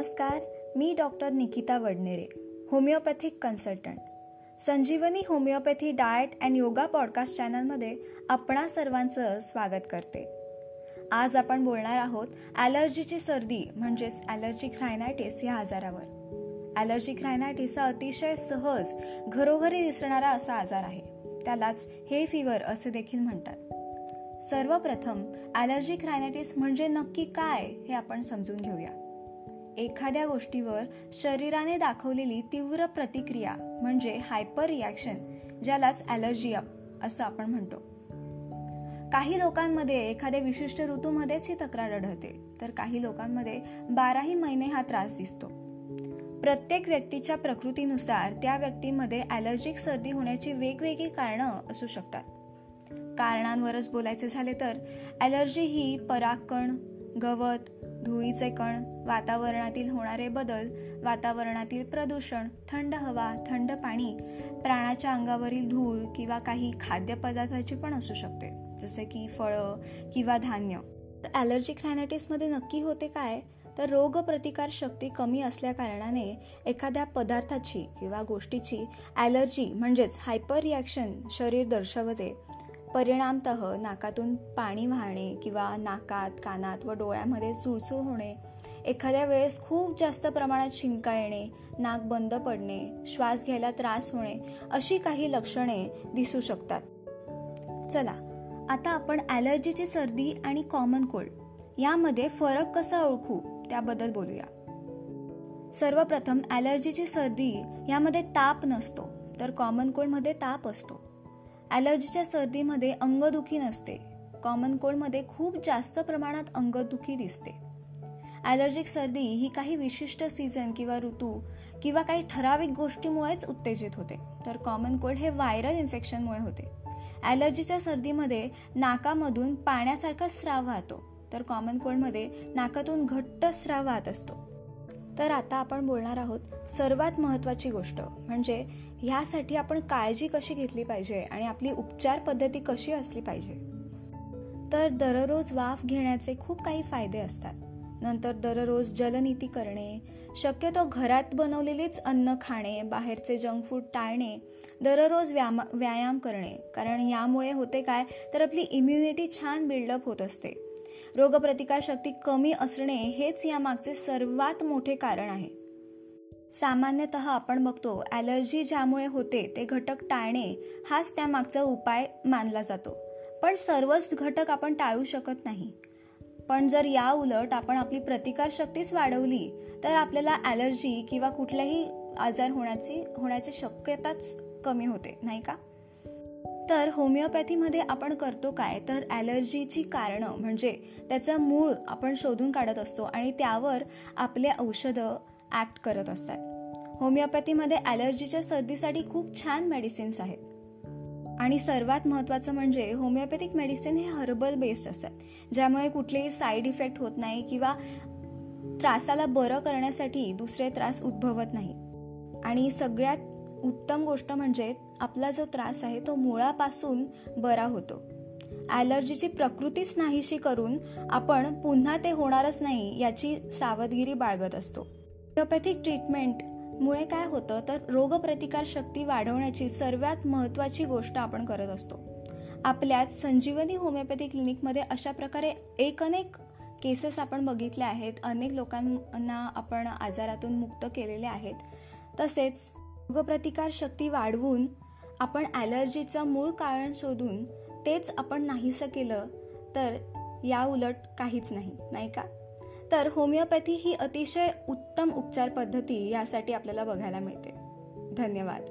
नमस्कार मी doctor Nikita Wadnere homeopathic consultant. Sanjeevani homeopathy diet and yoga podcast चॅनलमध्ये आपणा सर्वांचं स्वागत करते. आज आपण बोलणार आहोत ॲलर्जीची सर्दी म्हणजेच ॲलर्जिक रायनायटिस या आजारावर. ॲलर्जिक रायनायटिस हा अतिशय सहज घरोघरी दिसणारा असा आजार आहे. त्यालाच हे फिवर असे देखील म्हणतात. सर्वप्रथम ॲलर्जिक रायनायटिस म्हणजे नक्की काय हे आपण समजून घेऊया. एखाद्या गोष्टीवर शरीराने दाखवलेली तीव्र प्रतिक्रिया म्हणजे हायपर रिॲक्शन ज्यालाच ॲलर्जी असं आपण म्हणतो. काही लोकांमध्ये एखाद्या विशिष्ट ऋतूमध्येच ही तक्रार आढळते. तर काही लोकांमध्ये बाराही महिने हा त्रास दिसतो. प्रत्येक व्यक्तीच्या प्रकृतीनुसार त्या व्यक्तीमध्ये ॲलर्जिक सर्दी होण्याची वेगवेगळी कारणं असू शकतात. कारणांवरच बोलायचे झाले तर ॲलर्जी ही परागकण गवत धुळीचे कण वातावरणातील होणारे बदल वातावरणातील प्रदूषण थंड हवा थंड पाणी प्राण्याच्या अंगावरील धूळ किंवा काही खाद्यपदार्थाची पण असू शकते जसे की फळं किंवा धान्य. ॲलर्जिक रायनायटिसमध्ये नक्की होते काय? तर रोगप्रतिकार शक्ती कमी असल्याकारणाने एखाद्या पदार्थाची किंवा गोष्टीची ॲलर्जी म्हणजेच हायपर रिॲक्शन शरीर दर्शवते. परिणामत नाकातून पाणी वाहणे किंवा नाकात कानात व डोळ्यामध्ये सुळसूळ होणे एखाद्या वेळेस खूप जास्त प्रमाणात शिंका येणे नाक बंद पडणे श्वास घ्यायला त्रास होणे अशी काही लक्षणे दिसू शकतात. चला आता आपण ॲलर्जीची सर्दी आणि कॉमन कोल्ड यामध्ये फरक कसा ओळखू त्याबद्दल बोलूया. सर्वप्रथम ॲलर्जीची सर्दी यामध्ये ताप नसतो तर कॉमन कोल्डमध्ये ताप असतो. ॲलर्जीच्या सर्दीमध्ये अंगदुखी नसते. कॉमन कोल्डमध्ये खूप जास्त प्रमाणात अंगदुखी दिसते. ॲलर्जिक सर्दी ही काही विशिष्ट सीझन किंवा ऋतू किंवा काही ठराविक गोष्टीमुळेच उत्तेजित होते. तर कॉमन कोल्ड हे व्हायरल इन्फेक्शनमुळे होते. ॲलर्जीच्या सर्दीमध्ये नाकामधून पाण्यासारखा स्राव वाहतो. तर कॉमन कोल्डमध्ये नाकातून घट्ट स्राव वाहत असतो. तर आता आपण बोलणार आहोत सर्वात महत्त्वाची गोष्ट म्हणजे ह्यासाठी आपण काळजी कशी घेतली पाहिजे आणि आपली उपचार पद्धती कशी असली पाहिजे. तर दररोज वाफ घेण्याचे खूप काही फायदे असतात. नंतर दररोज जलनीती करणे शक्यतो घरात बनवलेलीच अन्न खाणे बाहेरचे जंक फूड टाळणे दररोज व्यायाम व्यायाम करणे. कारण यामुळे होते काय तर आपली इम्युनिटी छान बिल्डअप होत असते. रोगप्रतिकारशक्ती कमी असणे हेच यामागचे सर्वात मोठे कारण आहे. सामान्यतः आपण बघतो ॲलर्जी ज्यामुळे होते ते घटक टाळणे हाच त्यामागचा उपाय मानला जातो. पण सर्वच घटक आपण टाळू शकत नाही. पण जर या उलट आपण आपली प्रतिकारशक्तीच वाढवली तर आपल्याला ॲलर्जी किंवा कुठल्याही आजार होण्याची होण्याची शक्यताच कमी होते नाही का? तर होमिओपॅथीमध्ये आपण करतो काय? तर ॲलर्जीची कारणं म्हणजे त्याचं मूळ आपण शोधून काढत असतो आणि त्यावर आपले औषधं ॲक्ट करत असतात. होमिओपॅथीमध्ये ॲलर्जीच्या सर्दीसाठी खूप छान मेडिसिन्स आहेत. आणि सर्वात महत्त्वाचं म्हणजे होमिओपॅथिक मेडिसिन हे हर्बल बेस्ड असतात. ज्यामुळे कुठलेही साईड इफेक्ट होत नाही किंवा त्रासाला बरं करण्यासाठी दुसरे त्रास उद्भवत नाही. आणि सगळ्यात उत्तम गोष्ट म्हणजे आपला जो त्रास आहे तो मुळापासून बरा होतो. ॲलर्जीची प्रकृतीच नाहीशी करून आपण पुन्हा ते होणारच नाही याची सावधगिरी बाळगत असतो. होमिओपॅथिक ट्रीटमेंटमुळे काय होतं तर रोगप्रतिकार शक्ती वाढवण्याची सर्वात महत्त्वाची गोष्ट आपण करत असतो. आपल्यात संजीवनी होमिओपॅथी क्लिनिकमध्ये अशा प्रकारे एक अनेक केसेस आपण बघितल्या आहेत. अनेक लोकांना आपण आजारातून मुक्त केलेले आहेत. तसेच रोगप्रतिकार शक्ती वाढवून आपण ॲलर्जीचं मूळ कारण शोधून तेच आपण नाहीसं केलं तर या उलट काहीच नाही नाही का? तर होमिओपॅथी ही अतिशय उत्तम उपचार पद्धती यासाठी आपल्याला बघायला मिळते. धन्यवाद.